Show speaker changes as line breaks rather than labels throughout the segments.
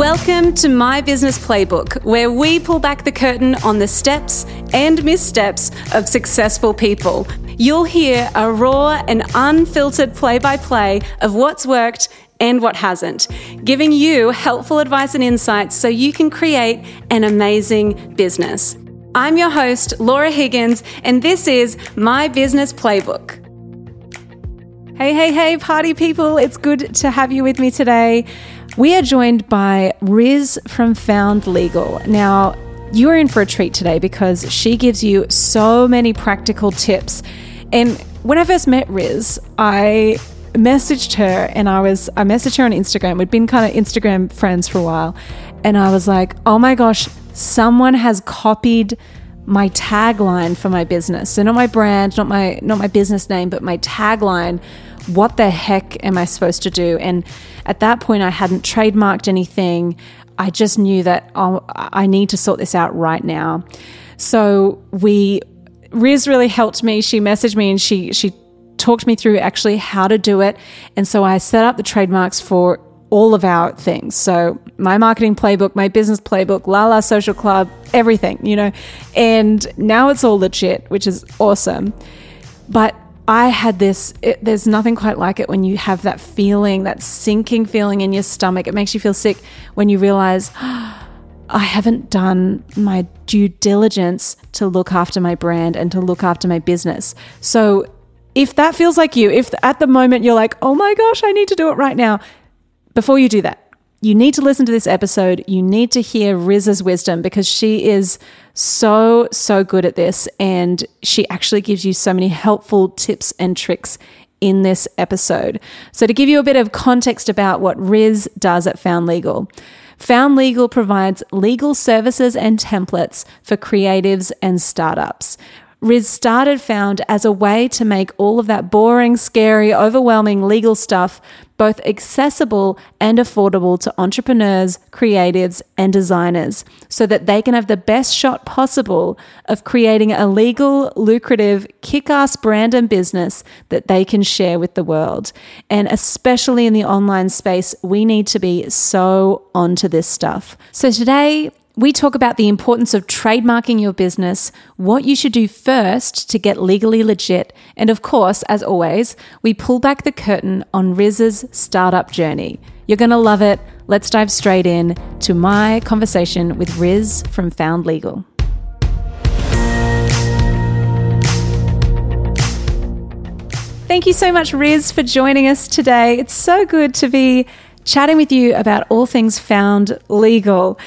Welcome to My Business Playbook, where we pull back the curtain on the steps and missteps of successful people. You'll hear a raw and unfiltered play by play of what's worked and what hasn't, giving you helpful advice and insights so you can create an amazing business. I'm your host, Laura Higgins, and this is My Business Playbook. Hey, hey, hey, party people, it's good to have you with me today. We are joined by Riz from Found Legal. Now, you're in for a treat today because she gives you so many practical tips. And when I first met Riz, I messaged her and I was I messaged her on Instagram. We'd been kind of Instagram friends for a while. And I was like, "Oh my gosh, someone has copied my tagline for my business. So not my brand, not my not my business name, but my tagline. What the heck am I supposed to do?" And at that point, I hadn't trademarked anything. I just knew that oh, I need to sort this out right now. So we, Riz really helped me. She messaged me and she she talked me through actually how to do it. And so I set up the trademarks for all of our things. So my marketing playbook, my business playbook, La La Social Club, everything, you know. And now it's all legit, which is awesome. But I had this, it, there's nothing quite like it when you have that feeling, that sinking feeling in your stomach. It makes you feel sick when you realize, oh, I haven't done my due diligence to look after my brand and to look after my business. So, if that feels like you, if at the moment you're like, oh my gosh, I need to do it right now, before you do that, you need to listen to this episode. You need to hear Riz's wisdom because she is so, so good at this. And she actually gives you so many helpful tips and tricks in this episode. So, to give you a bit of context about what Riz does at Found Legal, Found Legal provides legal services and templates for creatives and startups. Riz started Found as a way to make all of that boring, scary, overwhelming legal stuff both accessible and affordable to entrepreneurs, creatives, and designers so that they can have the best shot possible of creating a legal, lucrative, kick ass brand and business that they can share with the world. And especially in the online space, we need to be so onto this stuff. So today, we talk about the importance of trademarking your business, what you should do first to get legally legit, and of course, as always, we pull back the curtain on Riz's startup journey. You're going to love it. Let's dive straight in to my conversation with Riz from Found Legal. Thank you so much, Riz, for joining us today. It's so good to be chatting with you about all things Found Legal.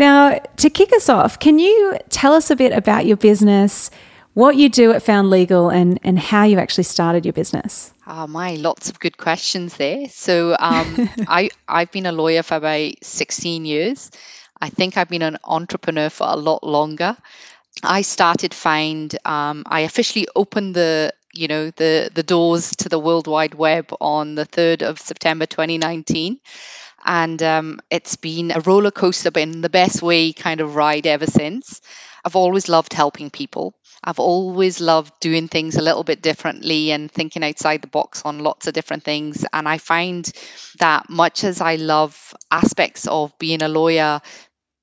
Now, to kick us off, can you tell us a bit about your business, what you do at Found Legal, and, and how you actually started your business?
Oh my, lots of good questions there. So um, I, I've been a lawyer for about 16 years. I think I've been an entrepreneur for a lot longer. I started Found, um, I officially opened the you know the the doors to the world wide web on the 3rd of september 2019 and um, it's been a roller coaster, but in the best way kind of ride ever since. I've always loved helping people. I've always loved doing things a little bit differently and thinking outside the box on lots of different things. And I find that much as I love aspects of being a lawyer,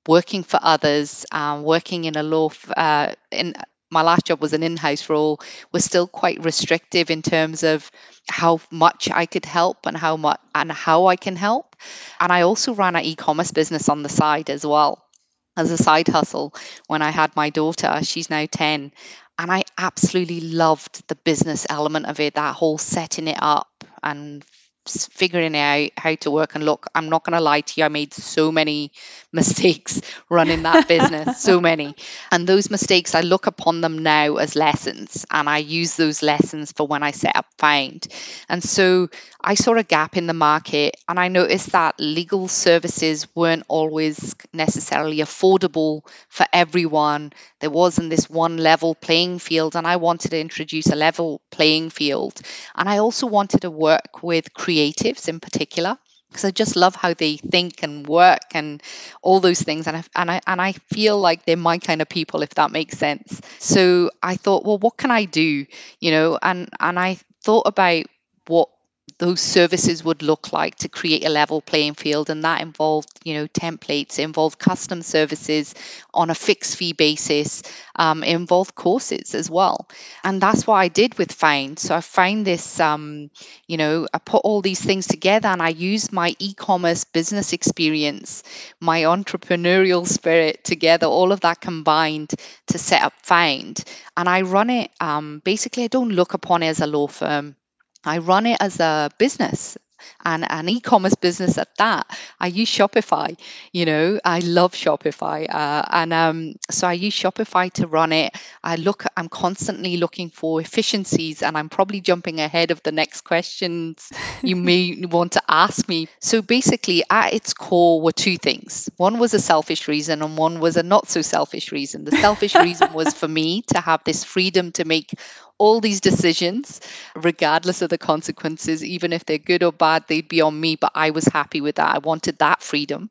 working for others, um, working in a law, uh, in my last job was an in-house role, was still quite restrictive in terms of how much I could help and how much and how I can help. And I also ran an e-commerce business on the side as well as a side hustle when I had my daughter. She's now 10. And I absolutely loved the business element of it, that whole setting it up and figuring out how to work and look. I'm not going to lie to you i made so many mistakes running that business so many. And those mistakes i look upon them now as lessons and i use those lessons for when i set up Found. And so i saw a gap in the market and i noticed that legal services weren't always necessarily affordable for everyone there wasn't this one level playing field and i wanted to introduce a level playing field and i also wanted to work with creatives in particular because I just love how they think and work and all those things and I, and I and I feel like they're my kind of people if that makes sense. So I thought, well, what can I do? You know, and and I thought about what those services would look like to create a level playing field and that involved you know templates involved custom services on a fixed fee basis um, involved courses as well. And that's what i did with Found. So i find this um, you know i put all these things together and i used my e-commerce business experience my entrepreneurial spirit together all of that combined to set up Found. And i run it um, basically i don't look upon it as a law firm I run it as a business and an e-commerce business at that. I use Shopify. You know, I love Shopify, uh, and um, so I use Shopify to run it. I look, I'm constantly looking for efficiencies, and I'm probably jumping ahead of the next questions you may want to ask me. So basically, at its core were two things. One was a selfish reason, and one was a not so selfish reason. The selfish reason was for me to have this freedom to make all these decisions, regardless of the consequences, even if they're good or bad, they'd be on me. But I was happy with that. I wanted that freedom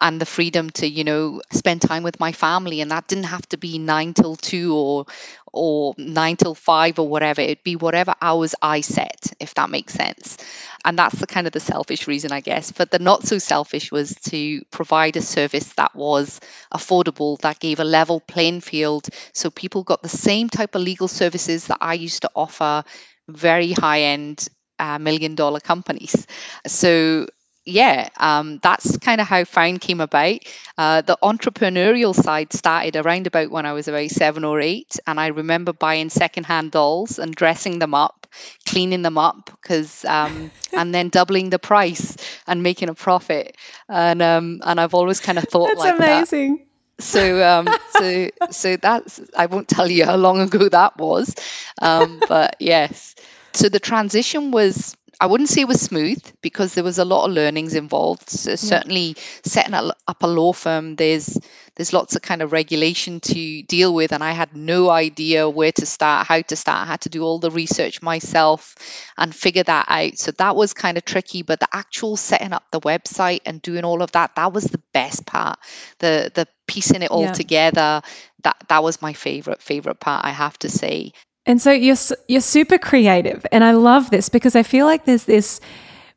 and the freedom to, you know, spend time with my family. And that didn't have to be nine till two or or nine till five or whatever. It'd be whatever hours I set, if that makes sense. And that's the kind of the selfish reason, I guess. But the not so selfish was to provide a service that was affordable, that gave a level playing field. So people got the same type of legal services that I used to offer very high end uh, million dollar companies. So yeah, um, that's kind of how Found came about. Uh, the entrepreneurial side started around about when I was about seven or eight, and I remember buying secondhand dolls and dressing them up, cleaning them up, because um, and then doubling the price and making a profit. And um, and I've always kind of thought
that's
like
amazing.
That. So, um, so, so that's. I won't tell you how long ago that was, um, but yes. So the transition was I wouldn't say it was smooth because there was a lot of learnings involved. So yeah. Certainly, setting up a law firm, there's there's lots of kind of regulation to deal with, and I had no idea where to start, how to start. I had to do all the research myself and figure that out. So that was kind of tricky. But the actual setting up the website and doing all of that, that was the best part. The the piecing it all yeah. together, that that was my favorite favorite part. I have to say.
And so you're you're super creative, and I love this because I feel like there's this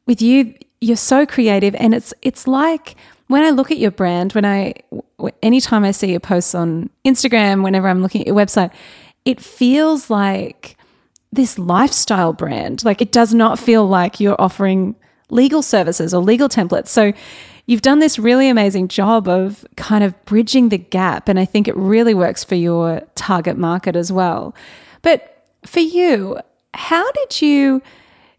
with you. You're so creative, and it's it's like when I look at your brand. When I anytime I see your posts on Instagram, whenever I'm looking at your website, it feels like this lifestyle brand. Like it does not feel like you're offering legal services or legal templates. So you've done this really amazing job of kind of bridging the gap, and I think it really works for your target market as well. But for you, how did you,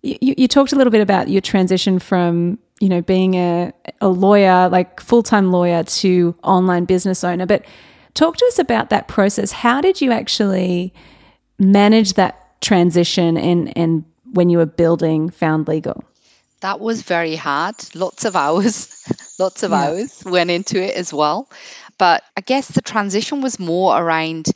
you, you talked a little bit about your transition from, you know, being a, a lawyer, like full time lawyer to online business owner. But talk to us about that process. How did you actually manage that transition and, and when you were building Found Legal?
That was very hard. Lots of hours, lots of yeah. hours went into it as well. But I guess the transition was more around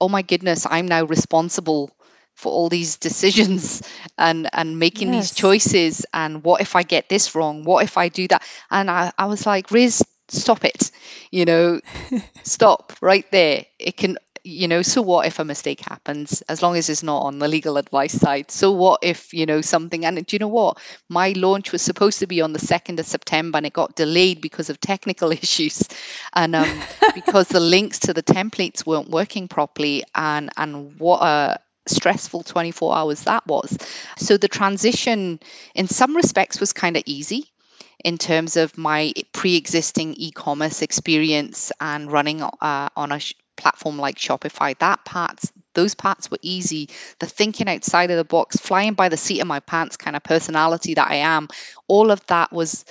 oh my goodness, I'm now responsible for all these decisions and and making yes. these choices and what if I get this wrong? What if I do that? And I, I was like, Riz, stop it. You know, stop right there. It can you know, so what if a mistake happens as long as it's not on the legal advice side? So what if, you know, something, and do you know what? My launch was supposed to be on the 2nd of September and it got delayed because of technical issues and um, because the links to the templates weren't working properly. And, and what a, stressful 24 hours that was. So the transition, in some respects, was kind of easy in terms of my pre-existing e-commerce experience and running uh, on a platform like Shopify. That parts, those parts were easy. The thinking outside of the box, flying by the seat of my pants kind of personality that I am, all of that was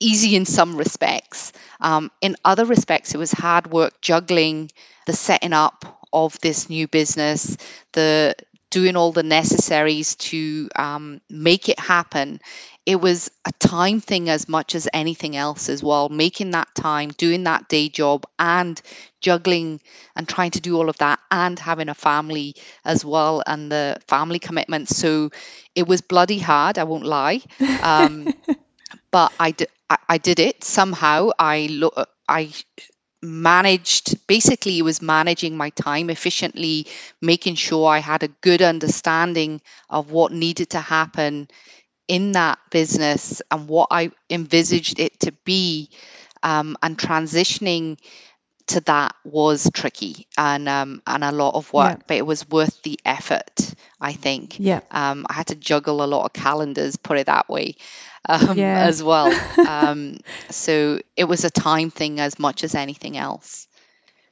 easy in some respects. Um, in other respects, it was hard work juggling the setting up of this new business, the doing all the necessaries to um, make it happen. It was a time thing as much as anything else as well making that time doing that day job and juggling and trying to do all of that and having a family as well and the family commitments so it was bloody hard i won't lie um, but I, d- I, I did it somehow. I look i managed basically was managing my time efficiently making sure i had a good understanding of what needed to happen in that business and what I envisaged it to be, um, and transitioning to that was tricky and um, and a lot of work, yeah. but it was worth the effort. I think.
Yeah.
Um, I had to juggle a lot of calendars, put it that way, um, yeah. as well. um, so it was a time thing as much as anything else.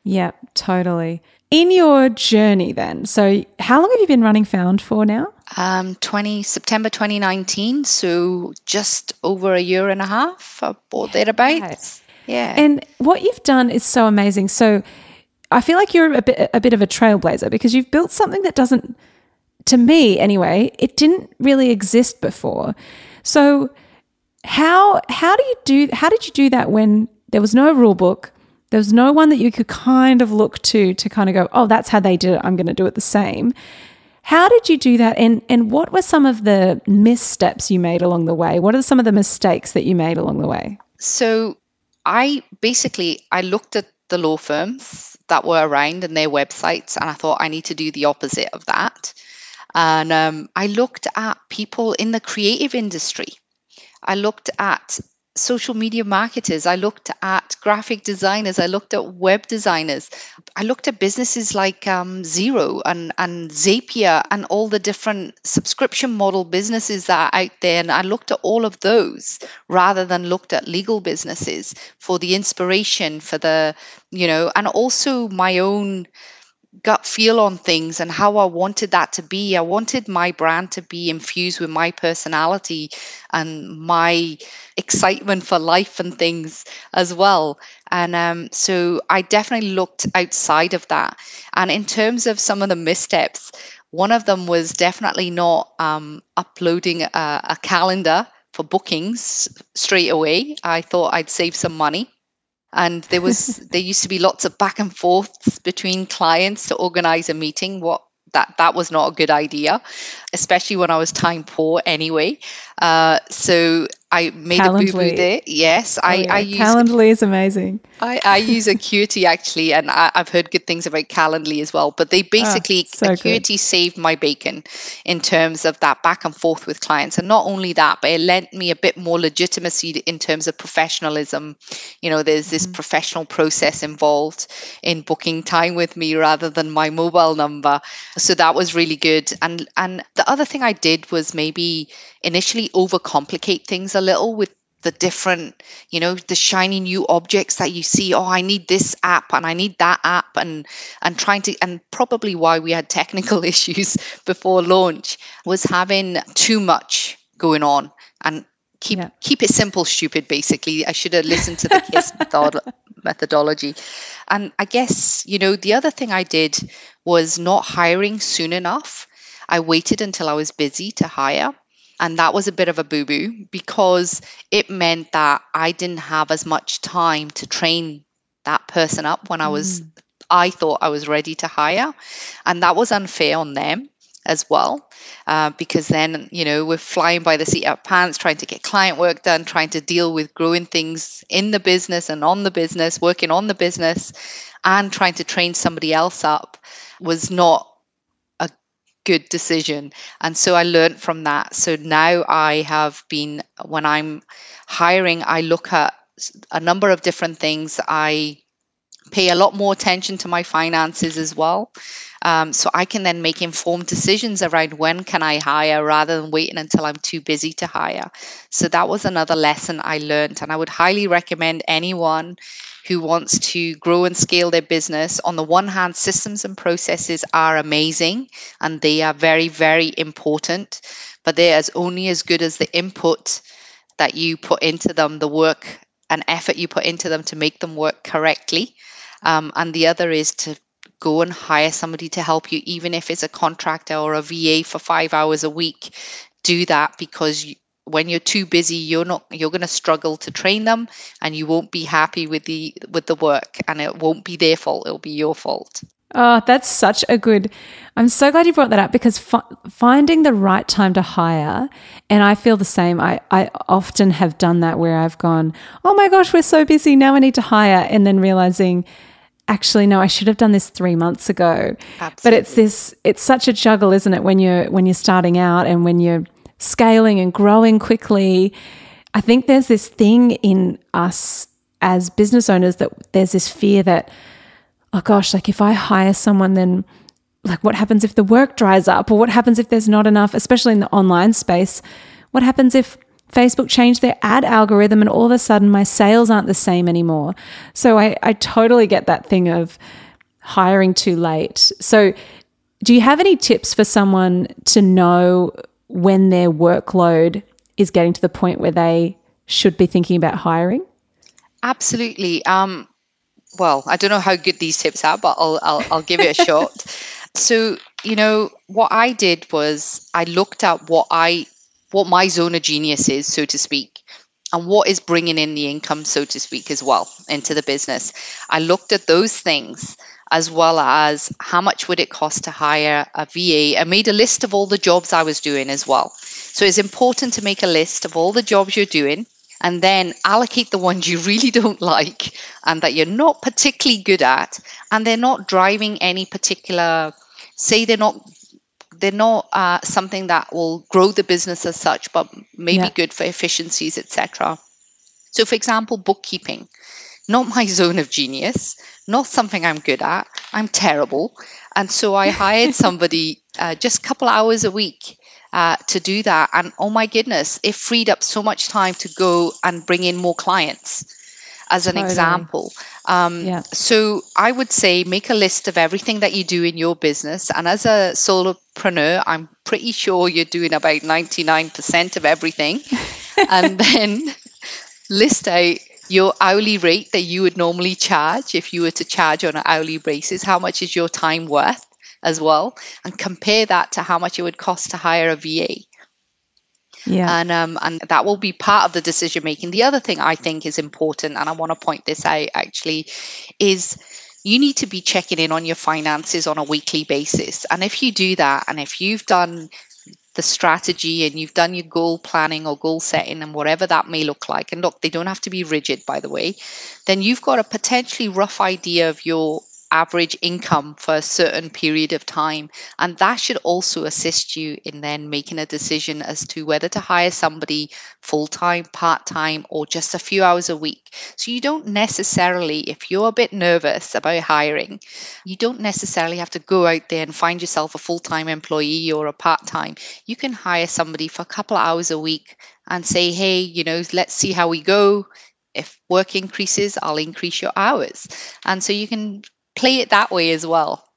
Yeah, totally. In your journey, then, so how long have you been running Found for now?
Um, 20 September 2019, so just over a year and a half, or thereabouts. Yeah.
And what you've done is so amazing. So I feel like you're a bit a bit of a trailblazer because you've built something that doesn't to me anyway, it didn't really exist before. So how how do you do how did you do that when there was no rule book? There was no one that you could kind of look to to kind of go, "Oh, that's how they did it. I'm going to do it the same." How did you do that and and what were some of the missteps you made along the way? What are some of the mistakes that you made along the way?
So I basically I looked at the law firms that were around and their websites, and I thought I need to do the opposite of that. And um, I looked at people in the creative industry. I looked at social media marketers. I looked at graphic designers. I looked at web designers. I looked at businesses like um, Xero and, and Zapier and all the different subscription model businesses that are out there. And I looked at all of those rather than looked at legal businesses for the inspiration, for the, you know, and also my own gut feel on things and how I wanted that to be. I wanted my brand to be infused with my personality and my excitement for life and things as well. And um, so I definitely looked outside of that. And in terms of some of the missteps, one of them was definitely not um, uploading a, a calendar for bookings straight away. I thought I'd save some money and there was there used to be lots of back and forths between clients to organize a meeting. What that that was not a good idea especially when i was time poor anyway. Uh, so I made Calendly. a boo boo there. Yes,
I, oh, yeah. I use Calendly is amazing.
I, I use Acuity actually, and I, have heard good things about Calendly as well. But they ah, basically oh, so Acuity good. saved my bacon in terms of that back and forth with clients, and not only that, but it lent me a bit more legitimacy in terms of professionalism. You know, there's this mm-hmm. professional process involved in booking time with me rather than my mobile number. So that was really good. And and the other thing I did was maybe initially overcomplicate things a little with the different you know the shiny new objects that you see oh i need this app and i need that app and and trying to and probably why we had technical issues before launch was having too much going on. And keep yeah. keep it simple stupid basically. I should have listened to the kiss method, methodology. And i guess you know the other thing i did was not hiring soon enough. I waited until i was busy to hire and that was a bit of a boo boo because it meant that I didn't have as much time to train that person up when I was, mm. I thought I was ready to hire. And that was unfair on them as well. Uh, because then, you know, we're flying by the seat of pants, trying to get client work done, trying to deal with growing things in the business and on the business, working on the business, and trying to train somebody else up was not good decision. And so I learned from that. So now I have been, when I'm hiring, I look at a number of different things. I pay a lot more attention to my finances as well. Um, so I can then make informed decisions around when can I hire rather than waiting until I'm too busy to hire. So that was another lesson I learned. And I would highly recommend anyone who wants to grow and scale their business. On the one hand, systems and processes are amazing and they are very, very important, but they're as only as good as the input that you put into them, the work and effort you put into them to make them work correctly. Um, and the other is to go and hire somebody to help you, even if it's a contractor or a VA for five hours a week. Do that because you, when you're too busy you're not you're going to struggle to train them and you won't be happy with the with the work and it won't be their fault it'll be your fault
oh that's such a good i'm so glad you brought that up because fi- finding the right time to hire and i feel the same I, I often have done that where i've gone oh my gosh we're so busy now i need to hire and then realizing actually no i should have done this three months ago
Absolutely.
but it's this it's such a juggle isn't it when you're when you're starting out and when you're scaling and growing quickly, I think there's this thing in us as business owners that there's this fear that, oh gosh, like if I hire someone, then like what happens if the work dries up or what happens if there's not enough, especially in the online space? What happens if Facebook changed their ad algorithm and all of a sudden my sales aren't the same anymore? So I, I totally get that thing of hiring too late. So do you have any tips for someone to know when their workload is getting to the point where they should be thinking about hiring?
Absolutely. Um, well, I don't know how good these tips are, but I'll I'll, I'll give it a shot. So, you know, what I did was I looked at what I what my zone of genius is, so to speak, and what is bringing in the income, so to speak, as well into the business. I looked at those things as well as how much would it cost to hire a VA. I made a list of all the jobs I was doing as well. So it's important to make a list of all the jobs you're doing and then allocate the ones you really don't like and that you're not particularly good at and they're not driving any particular say they're not they're not uh, something that will grow the business as such, but maybe yeah. good for efficiencies, etc. So, for example, bookkeeping, not my zone of genius, not something I'm good at. I'm terrible, and so I hired somebody uh, just a couple hours a week uh, to do that, and oh my goodness, it freed up so much time to go and bring in more clients as an totally. example. Um, yeah. So I would say make a list of everything that you do in your business. And as a solopreneur, I'm pretty sure you're doing about 99% of everything. and then list out your hourly rate that you would normally charge if you were to charge on an hourly basis. How much is your time worth as well? And compare that to how much it would cost to hire a VA. Yeah. And um, and that will be part of the decision making. The other thing I think is important, and I want to point this out actually, is you need to be checking in on your finances on a weekly basis. And if you do that, and if you've done the strategy and you've done your goal planning or goal setting and whatever that may look like, and look, they don't have to be rigid, by the way, then you've got a potentially rough idea of your average income for a certain period of time. And that should also assist you in then making a decision as to whether to hire somebody full time, part time, or just a few hours a week. So you don't necessarily, if you're a bit nervous about hiring, you don't necessarily have to go out there and find yourself a full time employee or a part time. You can hire somebody for a couple of hours a week and say, hey, you know, let's see how we go if work increases, I'll increase your hours. And so you can play it that way as well.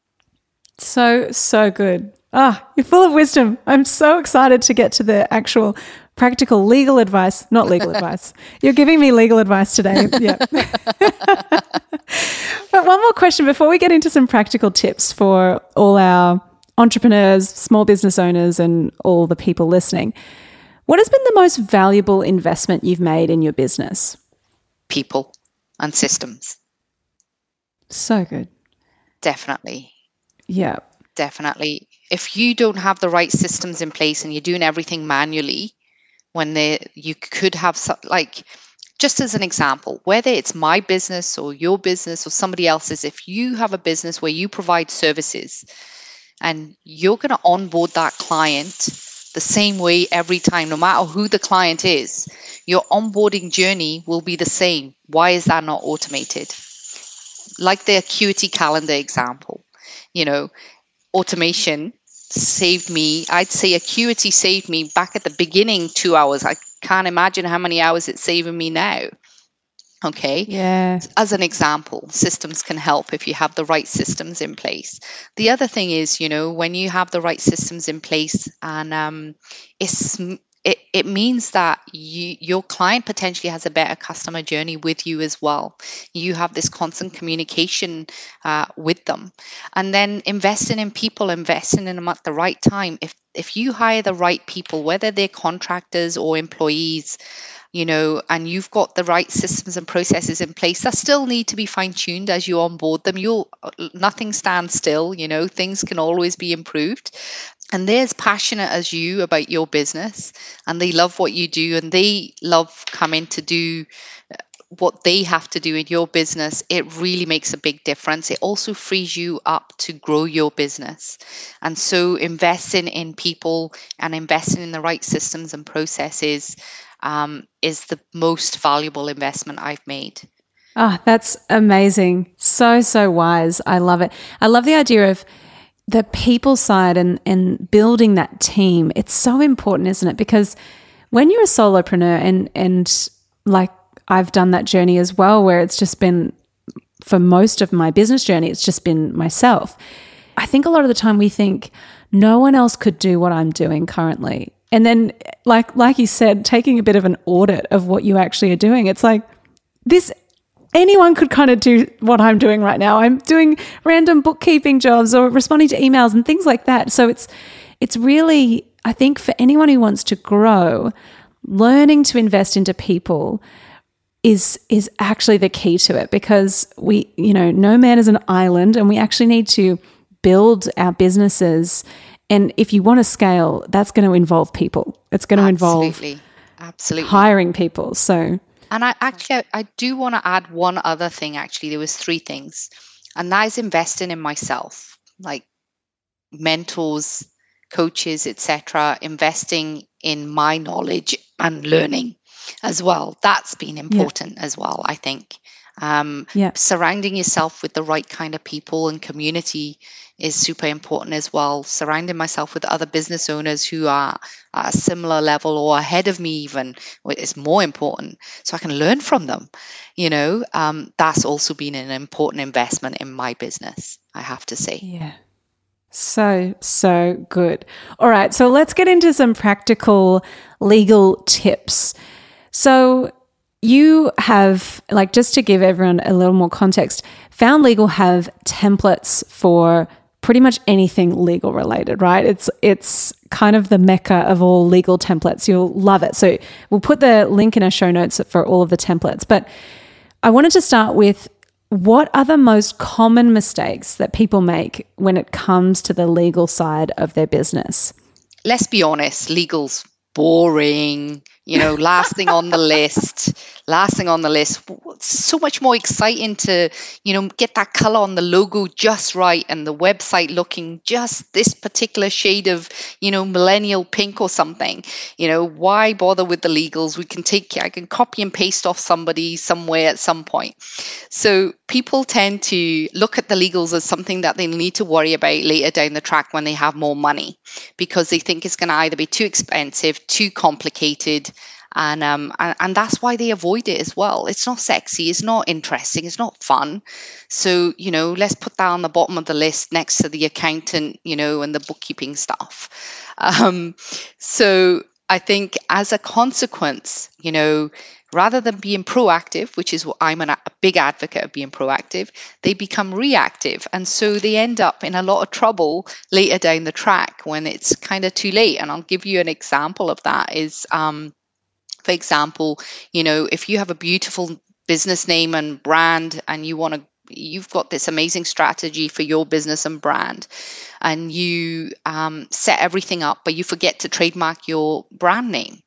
So, so good. Ah, you're full of wisdom. I'm so excited to get to the actual practical legal advice, not legal advice. You're giving me legal advice today. Yeah. but one more question before we get into some practical tips for all our entrepreneurs, small business owners, and all the people listening. What has been the most valuable investment you've made in your business?
People and systems.
So good.
Definitely.
Yeah.
Definitely. If you don't have the right systems in place and you're doing everything manually, when they you could have like just as an example, whether it's my business or your business or somebody else's, if you have a business where you provide services and you're going to onboard that client the same way every time, no matter who the client is, your onboarding journey will be the same. Why is that not automated? Like the acuity calendar example, you know, automation saved me, I'd say acuity saved me back at the beginning two hours. I can't imagine how many hours it's saving me now. Okay.
Yeah.
As an example, systems can help if you have the right systems in place. The other thing is, you know, when you have the right systems in place and um, it's it, it means that you, your client potentially has a better customer journey with you as well. You have this constant communication uh, with them. And then investing in people, investing in them at the right time. If, if you hire the right people, whether they're contractors or employees, you know, and you've got the right systems and processes in place that still need to be fine tuned as you onboard them. You'll uh, nothing stands still, you know, things can always be improved and they're as passionate as you about your business and they love what you do and they love coming to do uh, what they have to do in your business, it really makes a big difference. It also frees you up to grow your business. And so investing in people and investing in the right systems and processes um, is the most valuable investment I've made.
Oh, that's amazing. So, so wise. I love it. I love the idea of the people side and, and building that team. It's so important, isn't it? Because when you're a solopreneur and and like I've done that journey as well, where it's just been for most of my business journey, it's just been myself. I think a lot of the time we think no one else could do what I'm doing currently. And then like like you said, taking a bit of an audit of what you actually are doing. It's like this anyone could kind of do what I'm doing right now. I'm doing random bookkeeping jobs or responding to emails and things like that. So it's it's really I think for anyone who wants to grow, learning to invest into people is is actually the key to it because we you know no man is an island and we actually need to build our businesses. And if you want to scale that's going to involve people. It's going to absolutely. involve
absolutely.
hiring people. So
and i actually i do want to add one other thing actually. There was three things. And that is investing in myself like mentors coaches etc investing in my knowledge and learning as well. That's been important yeah. as well, I think. Um, yeah. Surrounding yourself with the right kind of people and community is super important as well. Surrounding myself with other business owners who are at a similar level or ahead of me, even, is more important. So I can learn from them. You know, um, that's also been an important investment in my business, I have to say.
Yeah. So, so good. All right. So let's get into some practical legal tips. So, you have, like, just to give everyone a little more context, Found Legal have templates for pretty much anything legal related, right? It's it's kind of the mecca of all legal templates. You'll love it. So we'll put the link in our show notes for all of the templates. But I wanted to start with what are the most common mistakes that people make when it comes to the legal side of their business?
Let's be honest, legal's boring you know, last thing on the list, last thing on the list. So much more exciting to, you know, get that color on the logo just right and the website looking just this particular shade of, you know, millennial pink or something. You know, why bother with the legals? We can take, I can copy and paste off somebody somewhere at some point. So people tend to look at the legals as something that they need to worry about later down the track when they have more money because they think it's going to either be too expensive, too complicated, and um and, and that's why they avoid it as well it's not sexy it's not interesting it's not fun so you know let's put that on the bottom of the list next to the accountant you know and the bookkeeping stuff um so i think as a consequence you know rather than being proactive, which is what I'm an, a big advocate of being proactive, they become reactive. And so they end up in a lot of trouble later down the track when it's kind of too late. And I'll give you an example of that is um, for example, you know, if you have a beautiful business name and brand and you want to you've got this amazing strategy for your business and brand and you um, set everything up but you forget to trademark your brand name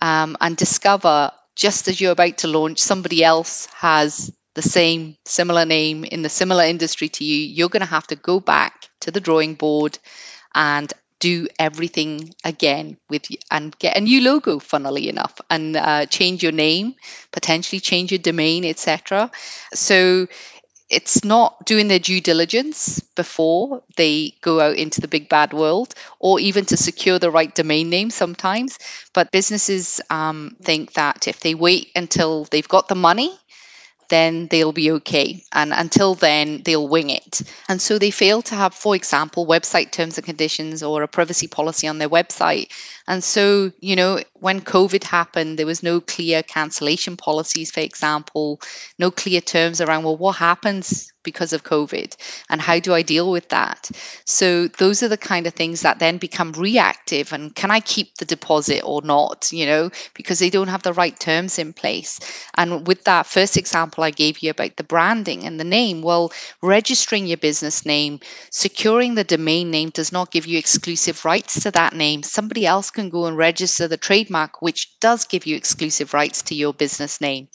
um, and discover just as you're about to launch somebody else has the same similar name in the similar industry to you you're going to have to go back to the drawing board and do everything again with and get a new logo funnily enough and uh, change your name potentially change your domain etc so it's not doing their due diligence before they go out into the big bad world or even to secure the right domain name sometimes. But businesses um, think that if they wait until they've got the money then they'll be okay. And until then, they'll wing it. And so they fail to have, for example, website terms and conditions or a privacy policy on their website. And so, you know, when COVID happened, there was no clear cancellation policies, for example, no clear terms around, well, what happens because of COVID and how do I deal with that? So those are the kind of things that then become reactive and can I keep the deposit or not, you know, because they don't have the right terms in place. And with that first example I gave you about the branding and the name, well, registering your business name, securing the domain name does not give you exclusive rights to that name. Somebody else can go and register the trademark, which does give you exclusive rights to your business name.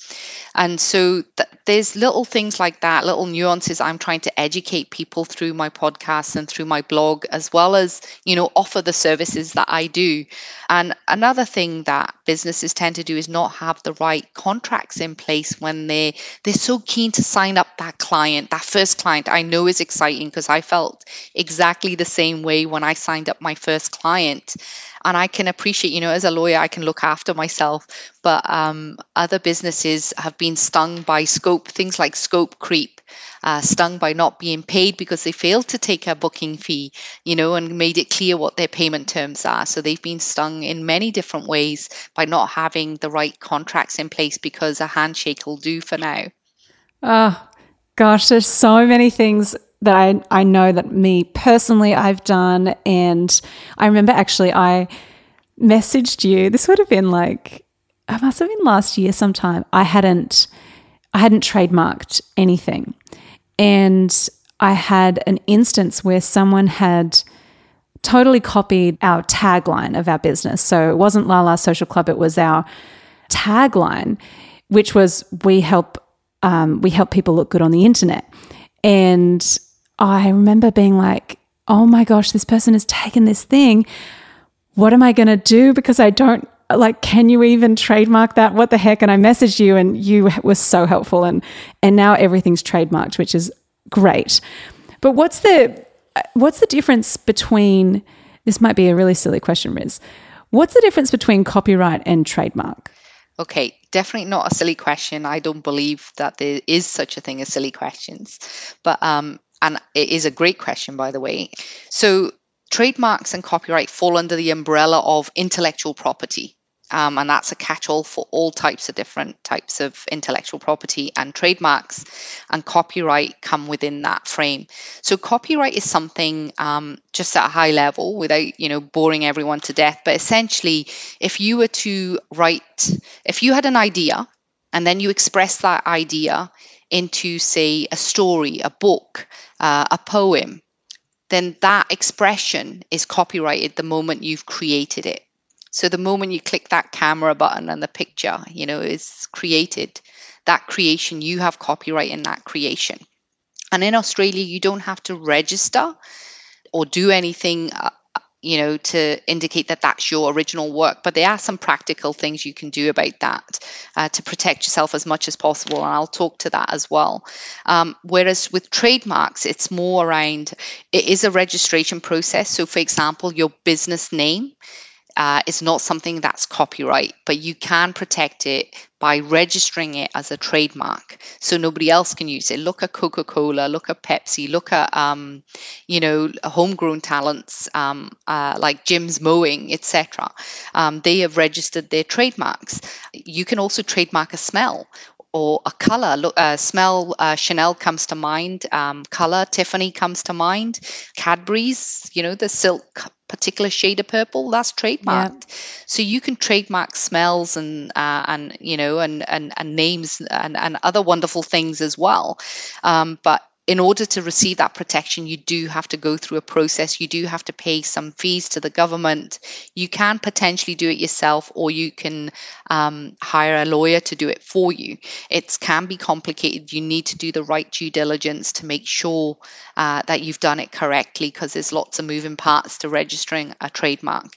And so th- there's little things like that, little nuances I'm trying to educate people through my podcast and through my blog, as well as, you know, offer the services that I do. And another thing that businesses tend to do is not have the right contracts in place when they they're so keen to sign up that client, that first client. I know is exciting because I felt exactly the same way when I signed up my first client and I can appreciate, you know, as a lawyer, I can look after myself, but um, other businesses have been stung by scope, things like scope creep, uh, stung by not being paid because they failed to take a booking fee, you know, and made it clear what their payment terms are. So they've been stung in many different ways by not having the right contracts in place because a handshake will do for now.
Oh, gosh, there's so many things that I, I know that me personally I've done. And I remember actually I messaged you. This would have been like, I must have been last year sometime. I hadn't I hadn't trademarked anything. And I had an instance where someone had totally copied our tagline of our business. So it wasn't La La Social Club, it was our tagline, which was we help um, we help people look good on the internet. And I remember being like, oh my gosh, this person has taken this thing. What am I going to do? Because I don't like, can you even trademark that? What the heck? And I messaged you and you were so helpful. And, and now everything's trademarked, which is great. But what's the, what's the difference between, this might be a really silly question, Riz. What's the difference between copyright and trademark?
Okay, definitely not a silly question. I don't believe that there is such a thing as silly questions. But um, and it is a great question, by the way. So, trademarks and copyright fall under the umbrella of intellectual property. Um, and that's a catch all for all types of different types of intellectual property and trademarks and copyright come within that frame so copyright is something um, just at a high level without you know boring everyone to death but essentially if you were to write if you had an idea and then you express that idea into say a story a book uh, a poem, then that expression is copyrighted the moment you've created it. So the moment you click that camera button and the picture, you know, is created, that creation, you have copyright in that creation. And in Australia, you don't have to register or do anything uh, you know, to indicate that that's your original work. But there are some practical things you can do about that uh, to protect yourself as much as possible. And I'll talk to that as well. Um, whereas with trademarks, it's more around it is a registration process. So, for example, your business name uh, is not something that's copyright, but you can protect it by registering it as a trademark so nobody else can use it. Look at Coca Cola, look at Pepsi, look at, um, you know, homegrown talents um, uh, like Jim's Mowing, etc. Um, they have registered their trademarks. You can also trademark a smell or a color. Look, uh, smell uh, Chanel comes to mind. Um, color Tiffany comes to mind. Cadbury's, you know, the silk particular shade of purple that's trademarked yeah. so you can trademark smells and uh, and you know and and, and names and, and other wonderful things as well um, but in order to receive that protection, you do have to go through a process. You do have to pay some fees to the government. You can potentially do it yourself, or you can um, hire a lawyer to do it for you. It can be complicated. You need to do the right due diligence to make sure uh, that you've done it correctly because there's lots of moving parts to registering a trademark.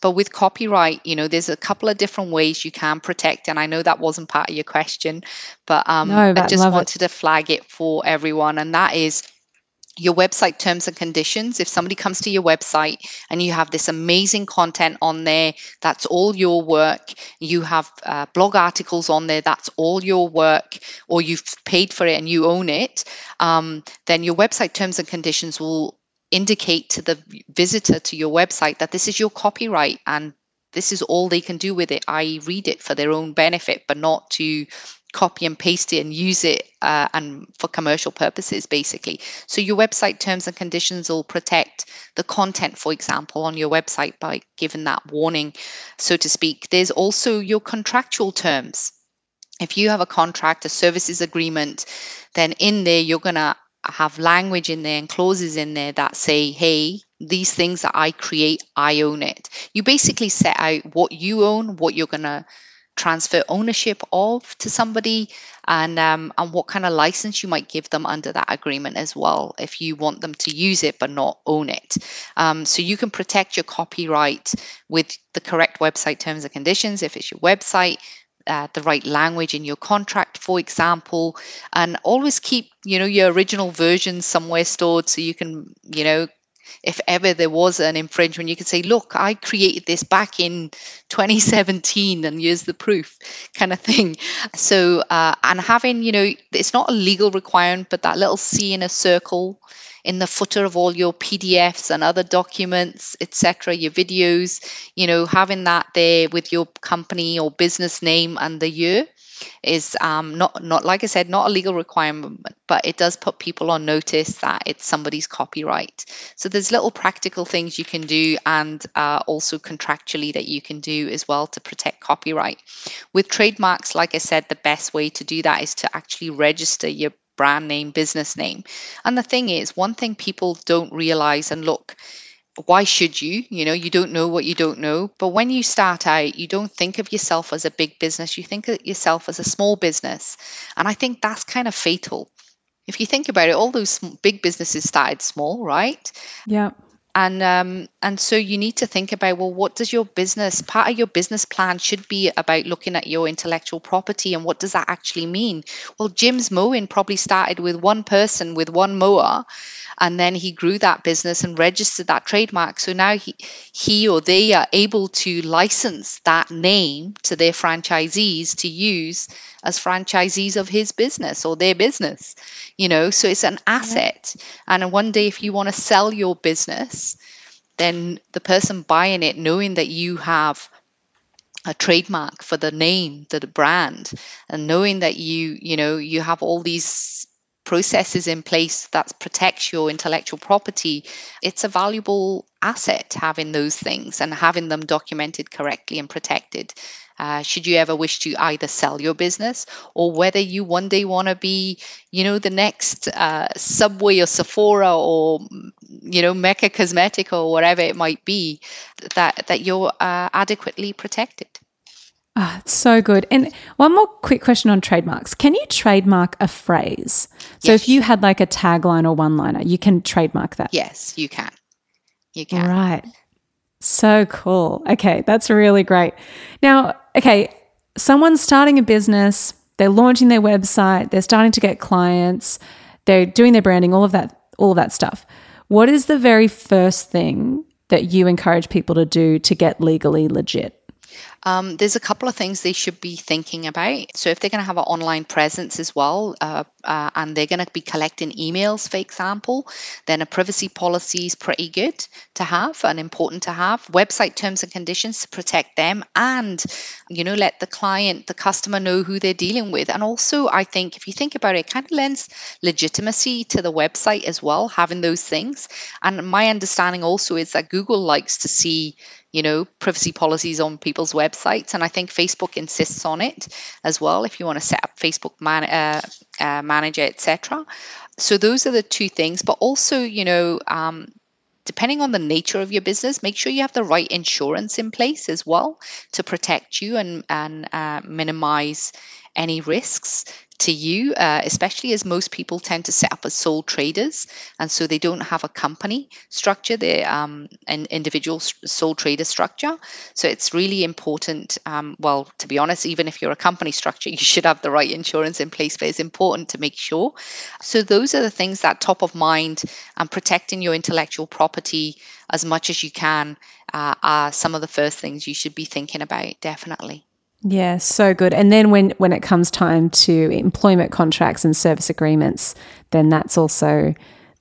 But with copyright, you know, there's a couple of different ways you can protect. And I know that wasn't part of your question, but um, no, I just wanted it. to flag it for everyone. And that is your website terms and conditions. If somebody comes to your website and you have this amazing content on there, that's all your work. You have uh, blog articles on there, that's all your work, or you've paid for it and you own it, um, then your website terms and conditions will indicate to the visitor to your website that this is your copyright and this is all they can do with it. I read it for their own benefit, but not to copy and paste it and use it uh, and for commercial purposes basically. So your website terms and conditions will protect the content for example on your website by giving that warning so to speak. There's also your contractual terms. If you have a contract a services agreement then in there you're going to have language in there and clauses in there that say hey these things that I create, I own it. You basically set out what you own, what you're going to transfer ownership of to somebody and um, and what kind of license you might give them under that agreement as well if you want them to use it but not own it. Um, so you can protect your copyright with the correct website terms and conditions if it's your website uh, the right language in your contract, for example, and always keep you know your original version somewhere stored so you can you know if ever there was an infringement, you could say, look, I created this back in 2017 and here's the proof kind of thing. So, uh, and having, you know, it's not a legal requirement, but that little C in a circle in the footer of all your PDFs and other documents, etc., your videos, you know, having that there with your company or business name and the year is um, not not like I said, not a legal requirement, but it does put people on notice that it's somebody's copyright. So there's little practical things you can do, and uh, also contractually that you can do as well to protect copyright. With trademarks, like I said, the best way to do that is to actually register your brand name, business name. And the thing is, one thing people don't realize, and look, why should you? You know, you don't know what you don't know. But when you start out, you don't think of yourself as a big business, you think of yourself as a small business. And I think that's kind of fatal. If you think about it, all those big businesses started small, right?
Yeah.
And um, and so you need to think about well, what does your business part of your business plan should be about looking at your intellectual property and what does that actually mean? Well, Jim's mowing probably started with one person with one mower, and then he grew that business and registered that trademark so now he he or they are able to license that name to their franchisees to use as franchisees of his business or their business you know? So it's an asset. And one day if you want to sell your business then the person buying it knowing that you have a trademark for the name the brand and knowing that you you know you have all these processes in place that protects your intellectual property, it's a valuable asset having those things and having them documented correctly and protected. Uh, should you ever wish to either sell your business or whether you one day want to be, you know, the next uh, Subway or Sephora or, you know, Mecca Cosmetic or whatever it might be, that that you're uh, adequately protected.
Ah, it's so good. And one more quick question on trademarks. Can you trademark a phrase? So yes. if you had like a tagline or one liner, you can trademark that.
Yes, you can. You can.
Right. So cool. Okay, that's really great. Now, okay, someone's starting a business, they're launching their website, they're starting to get clients, they're doing their branding, all of that all of that stuff. What is the very first thing that you encourage people to do to get legally legit?
Um, there's a couple of things they should be thinking about. So, if they're going to have an online presence as well, uh, uh, and they're going to be collecting emails, for example, then a privacy policy is pretty good to have and important to have. Website terms and conditions to protect them, and you know, let the client, the customer, know who they're dealing with. And also, I think if you think about it, it kind of lends legitimacy to the website as well, having those things. And my understanding also is that Google likes to see you know, privacy policies on people's websites. And I think Facebook insists on it as well if you want to set up Facebook man, uh, uh, Manager, etc. So those are the two things. But also, you know, um, depending on the nature of your business, make sure you have the right insurance in place as well to protect you and, and uh, minimize any risks to you, uh, especially as most people tend to set up as sole traders, and so they don't have a company structure; they're um, an individual sole trader structure. So it's really important. Um, well, to be honest, even if you're a company structure, you should have the right insurance in place. But it's important to make sure. So those are the things that top of mind and protecting your intellectual property as much as you can uh, are some of the first things you should be thinking about. Definitely.
Yeah, so good. And then when when it comes time to employment contracts and service agreements, then that's also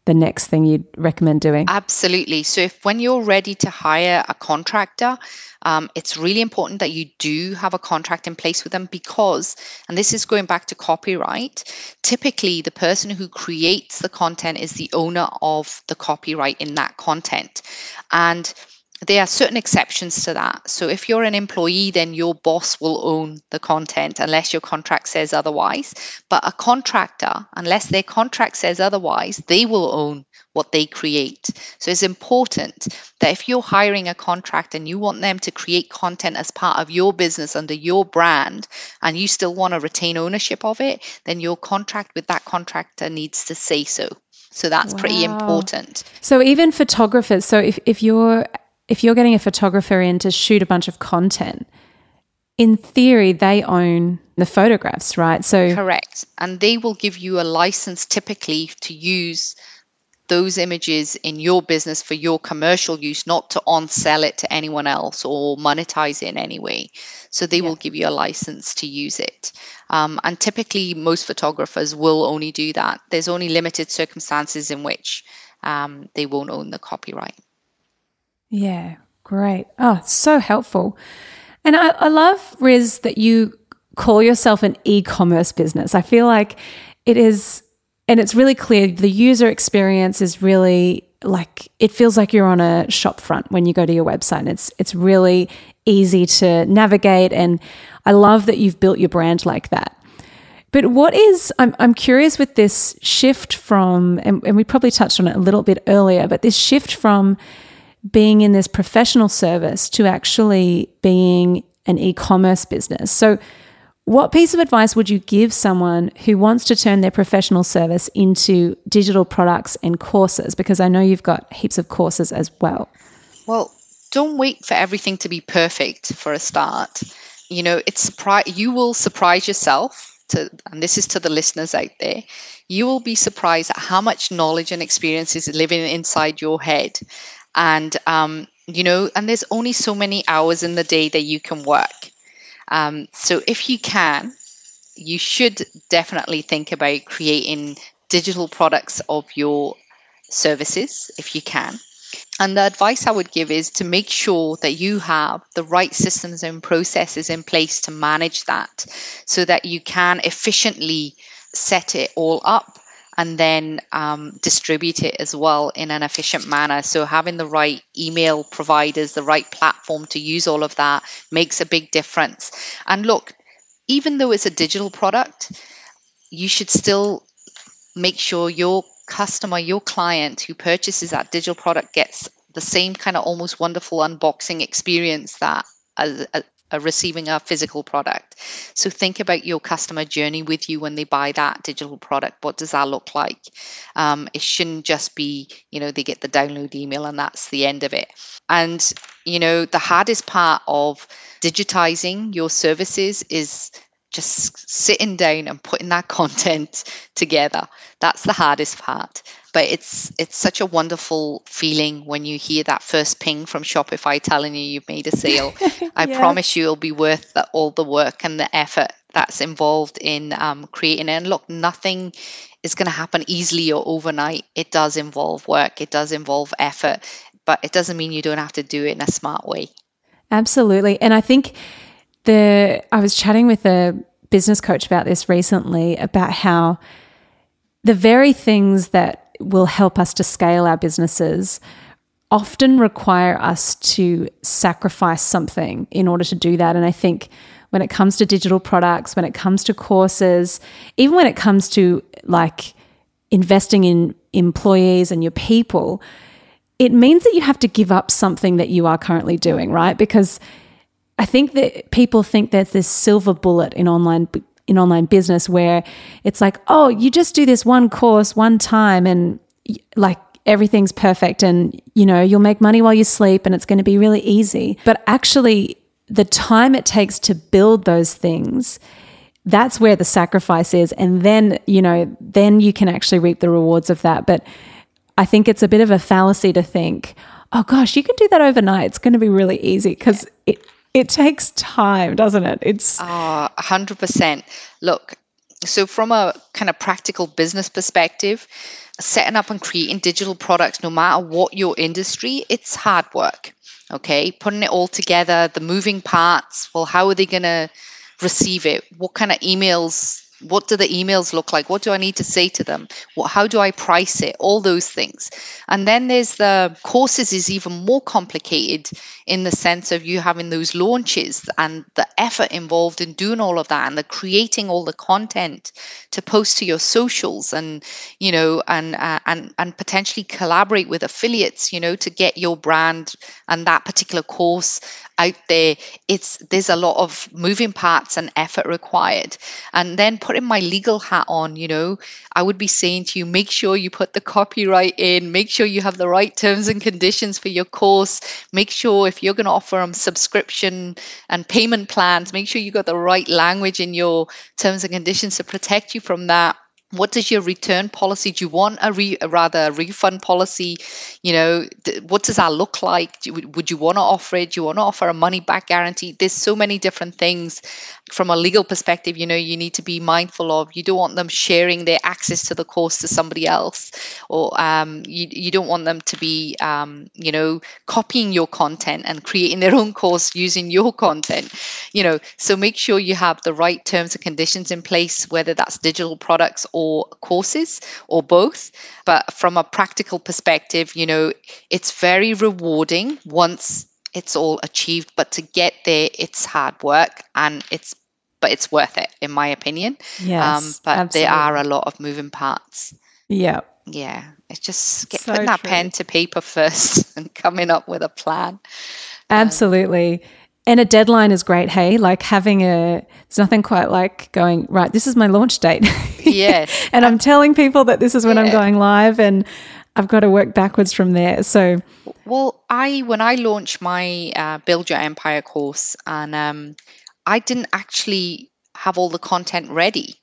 the next thing you'd recommend doing.
Absolutely. So if when you're ready to hire a contractor, um, it's really important that you do have a contract in place with them because, and this is going back to copyright, typically the person who creates the content is the owner of the copyright in that content. And there are certain exceptions to that. So if you're an employee, then your boss will own the content unless your contract says otherwise. But a contractor, unless their contract says otherwise, they will own what they create. So it's important that if you're hiring a contractor and you want them to create content as part of your business under your brand and you still want to retain ownership of it, then your contract with that contractor needs to say so. So that's wow. pretty important.
So even photographers, so if, if you're if you're getting a photographer in to shoot a bunch of content, in theory, they own the photographs, right?
So correct, and they will give you a license typically to use those images in your business for your commercial use, not to on sell it to anyone else or monetize it in any way. So they yeah. will give you a license to use it. Um, and typically, most photographers will only do that. There's only limited circumstances in which um, they won't own the copyright.
Yeah, great. Oh, so helpful. And I, I love, Riz, that you call yourself an e commerce business. I feel like it is, and it's really clear the user experience is really like it feels like you're on a shop front when you go to your website. And it's it's really easy to navigate and I love that you've built your brand like that. But what is, I'm, I'm curious with this shift from, and, and we probably touched on it a little bit earlier, but this shift from being in this professional service to actually being an e commerce business. So, what piece of advice would you give someone who wants to turn their professional service into digital products and courses? Because I know you've got heaps of courses as well.
Well, don't wait for everything to be perfect for a start. You know, it's surprise you will surprise yourself to and this is to the listeners out there. You will be surprised at how much knowledge and experience is living inside your head and um, you know and there's only so many hours in the day that you can work. Um, so if you can you should definitely think about creating digital products of your services if you can. And the advice I would give is to make sure that you have the right systems and processes in place to manage that so that you can efficiently set it all up and then um, distribute it as well in an efficient manner. So, having the right email providers, the right platform to use all of that makes a big difference. And look, even though it's a digital product, you should still make sure your customer, your client who purchases that digital product gets the same kind of almost wonderful unboxing experience that receiving a physical product. So think about your customer journey with you when they buy that digital product. What does that look like? Um, it shouldn't just be, you know, they get the download email and that's the end of it. And, you know, the hardest part of digitizing your services is just sitting down and putting that content together. That's the hardest part. But it's it's such a wonderful feeling when you hear that first ping from shopify telling you you've made a sale. I yes. promise you it'll be worth the, all the work and the effort that's involved in um, creating it. And look nothing is going to happen easily or overnight. It does involve work. It does involve effort. But it doesn't mean you don't have to do it in a smart way.
Absolutely. And i think the I was chatting with a business coach about this recently about how the very things that will help us to scale our businesses often require us to sacrifice something in order to do that. And I think when it comes to digital products when it comes to courses even when it comes to like investing in employees and your people it means that you have to give up something that you are currently doing right? Because I think that people think there's this silver bullet in online in online business where it's like, oh, you just do this one course one time and like everything's perfect and you know, you'll make money while you sleep and it's going to be really easy. But actually the time it takes to build those things that's where the sacrifice is and then you know then you can actually reap the rewards of that but i think it's a bit of a fallacy to think oh gosh you can do that overnight it's going to be really easy because it it takes time, doesn't it? It's
uh, 100%. Look, so from a kind of practical business perspective, setting up and creating digital products, no matter what your industry, it's hard work. Okay, putting it all together, the moving parts. Well, how are they going to receive it? What kind of emails what do the emails look like what do i need to say to them what, how do i price it all those things and then there's the courses is even more complicated in the sense of you having those launches and the effort involved in doing all of that and the creating all the content to post to your socials and you know and uh, and and potentially collaborate with affiliates you know to get your brand and that particular course out there. It's there's a lot of moving parts and effort required. And then putting my legal hat on you know i would be saying to you make sure you put the copyright in make sure you have the right terms and conditions for your course make sure if you're going to offer them subscription and payment plans make sure you got the right language in your terms and conditions to protect you from that what does your return policy do you want a, re, rather a refund policy? You know th- what does that look like? Do, would you want to offer it? Do you want to offer a money back guarantee? There's so many different things. From a legal perspective you know you need to be mindful of you don't want them sharing their access to the course to somebody else or um, you, you don't want them to be um, you know copying your content and creating their own course using your content. You know so make sure you have the right terms and conditions in place whether that's digital products courses or both. But from a practical perspective, you know, it's very rewarding once it's all achieved. But to get there, it's hard work and it's but it's worth it in my opinion.
Yes, um,
but
absolutely.
there are a lot of moving parts.
Yeah.
Yeah. It's just get,
so
putting that
true.
pen to paper first and coming up with a plan.
Absolutely. And a deadline is great, hey? Like having a, it's nothing quite like going, right, this is my launch date.
Yes.
and I'm telling people that this is when yeah. I'm going live and I've got to work backwards from there. So,
well, I, when I launched my uh, Build Your Empire course, and um, I didn't actually have all the content ready.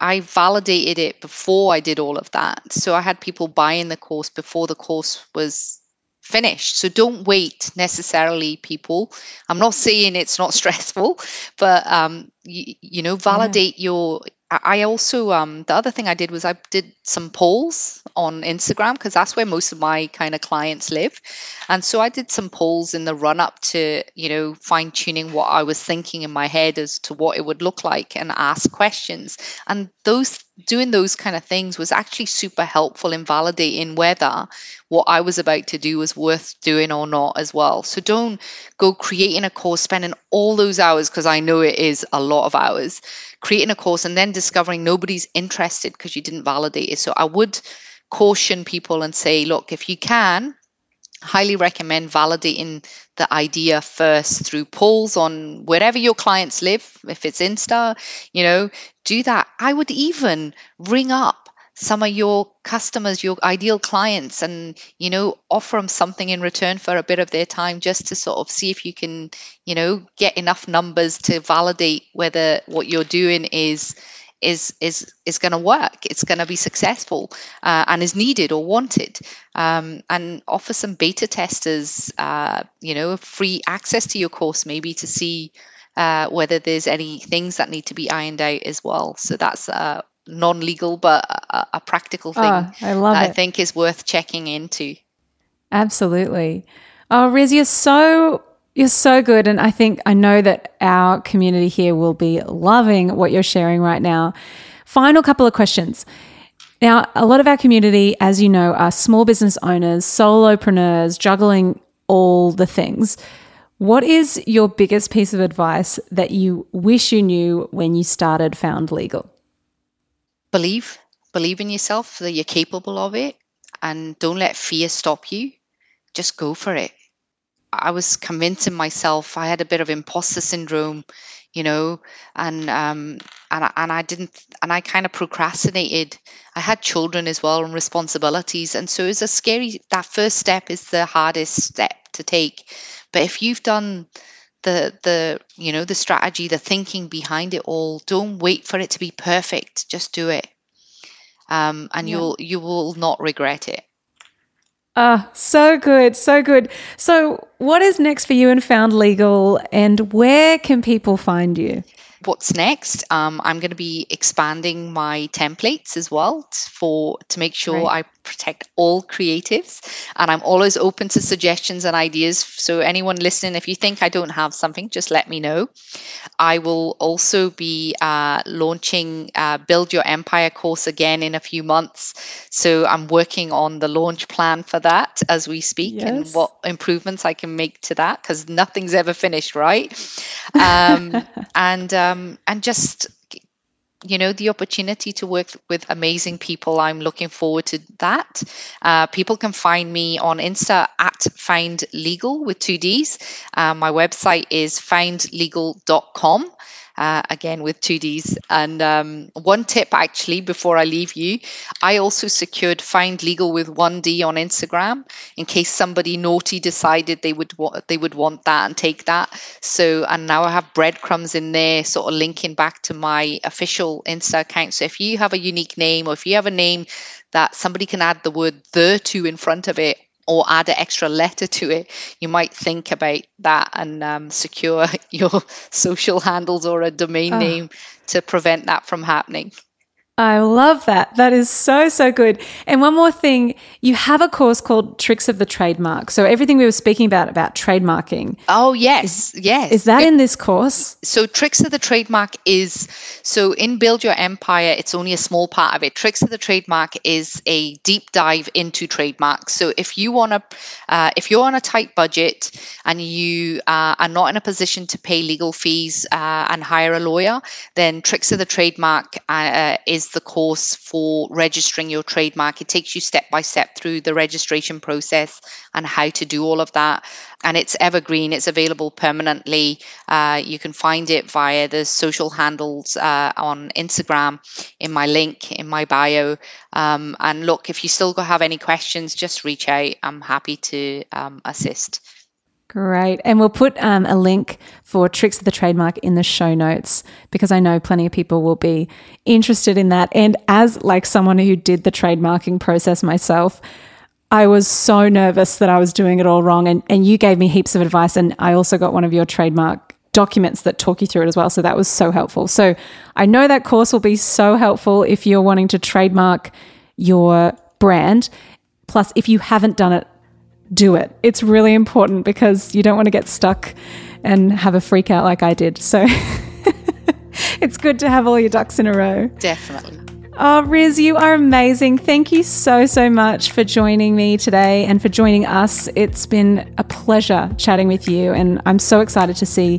I validated it before I did all of that. So I had people buying the course before the course was finished. So don't wait necessarily, people. I'm not saying it's not stressful, but um, you, you know, validate yeah. your. I also um, the other thing I did was I did some polls on Instagram because that's where most of my kind of clients live, and so I did some polls in the run up to you know fine tuning what I was thinking in my head as to what it would look like and ask questions, and those doing those kind of things was actually super helpful in validating whether what I was about to do was worth doing or not as well. So don't go creating a course, spending all those hours, because I know it is a lot of hours, creating a course and then discovering nobody's interested because you didn't validate it. So I would caution people and say, look, if you can, highly recommend validating the idea first through polls on wherever your clients live if it's insta you know do that. I would even ring up some of your customers your ideal clients and you know offer them something in return for a bit of their time just to sort of see if you can you know get enough numbers to validate whether what you're doing is is is is going to work it's going to be successful uh, and is needed or wanted um, and offer some beta testers uh, you know free access to your course maybe to see uh, whether there's any things that need to be ironed out as well so that's uh, non-legal but a, a practical thing oh,
I love
that
it.
I think is worth checking into.
Absolutely. Oh, Riz, you're so you're so good. And I think I know that our community here will be loving what you're sharing right now. Final couple of questions. Now, a lot of our community, as you know, are small business owners, solopreneurs, juggling all the things. What is your biggest piece of advice that you wish you knew when you started Found Legal?
Believe, believe in yourself that you're capable of it, and don't let fear stop you. Just go for it. I was convincing myself I had a bit of imposter syndrome, you know, and um, and I, and I didn't, and I kind of procrastinated. I had children as well and responsibilities, and so it's a scary. That first step is the hardest step to take, but if you've done the the you know the strategy, the thinking behind it all, don't wait for it to be perfect. Just do it, um, and yeah. you'll you will not regret it.
Ah, so good, so good. So, what is next for you in Found Legal, and where can people find you?
What's next. Um, I'm going to be expanding my templates as well for to make sure right. I protect all creatives, and I'm always open to suggestions and ideas. So anyone listening, if you think I don't have something, just let me know. I will also be uh, launching uh, Build Your Empire course again in a few months. So I'm working on the launch plan for that as we speak, yes. and what improvements I can make to that because nothing's ever finished, right? Um, and um, and just you know the opportunity to work with amazing people. I'm looking forward to that. Uh, people can find me on insta at found legal with two d's. Uh, my website is foundlegal.com uh, again with two Ds. And um, one tip actually before I leave you, I also secured Found Legal with one D on Instagram in case somebody naughty decided they would wa- they would want that and take that. So and now I have breadcrumbs in there, sort of linking back to my official Insta account. So if you have a unique name or if you have a name that somebody can add the word the to in front of it or add an extra letter to it, you might think about that and um, secure your social handles or a domain oh. name to prevent that from happening.
I love that. That is so, so good. And one more thing, you have a course called Tricks of the Trademark. So everything we were speaking about, about trademarking.
Oh, yes. Is, yes.
Is that it, in this course?
So Tricks of the Trademark is, so in Build Your Empire, it's only a small part of it. Tricks of the Trademark is a deep dive into trademarks. So if you want to, uh, if you're on a tight budget and you uh, are not in a position to pay legal fees uh, and hire a lawyer, then Tricks of the Trademark uh, is is the course for registering your trademark. It takes you step by step through the registration process and how to do all of that. And it's evergreen, it's available permanently. Uh, you can find it via the social handles uh, on Instagram in my link in my bio. Um, and look, if you still have any questions, just reach out. I'm happy to um, assist.
Great. And we'll put um, a link for Tricks of the Trademark in the show notes because I know plenty of people will be interested in that. And as like someone who did the trademarking process myself, I was so nervous that I was doing it all wrong. And, and you gave me heaps of advice. And I also got one of your trademark documents that talk you through it as well. So that was so helpful. So I know that course will be so helpful if you're wanting to trademark your brand. Plus, if you haven't done it do it. It's really important because you don't want to get stuck and have a freak out like I did. So it's good to have all your ducks in a row.
Definitely.
Oh, Riz, you are amazing. Thank you so, so much for joining me today and for joining us. It's been a pleasure chatting with you, and I'm so excited to see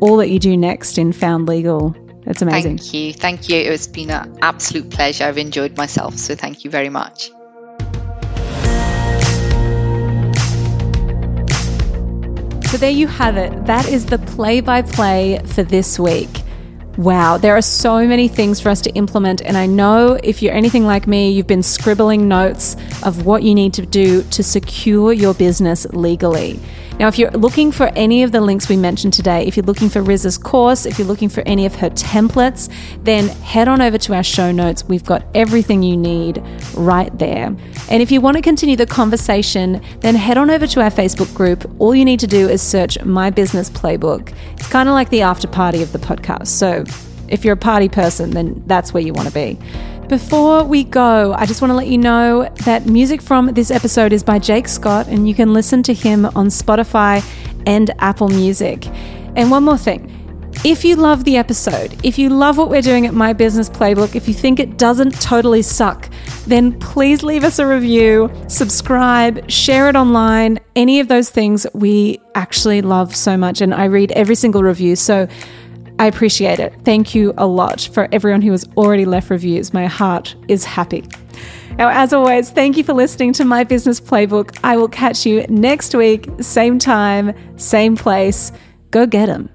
all that you do next in Found Legal. It's amazing.
Thank you. Thank you. It's been an absolute pleasure. I've enjoyed myself. So thank you very much.
So there you have it. That is the play by play for this week. Wow, there are so many things for us to implement. And I know if you're anything like me, you've been scribbling notes of what you need to do to secure your business legally. Now, if you're looking for any of the links we mentioned today, if you're looking for Riz's course, if you're looking for any of her templates, then head on over to our show notes. We've got everything you need right there. And if you want to continue the conversation, then head on over to our Facebook group. All you need to do is search My Business Playbook. It's kind of like the after party of the podcast. So if you're a party person, then that's where you want to be. Before we go, I just want to let you know that music from this episode is by Jake Scott, and you can listen to him on Spotify and Apple Music. And one more thing. If you love the episode, if you love what we're doing at My Business Playbook, if you think it doesn't totally suck, then please leave us a review, subscribe, share it online. Any of those things we actually love so much. And I read every single review. So I appreciate it. Thank you a lot for everyone who has already left reviews. My heart is happy. Now, as always, thank you for listening to my business playbook. I will catch you next week, same time, same place. Go get them.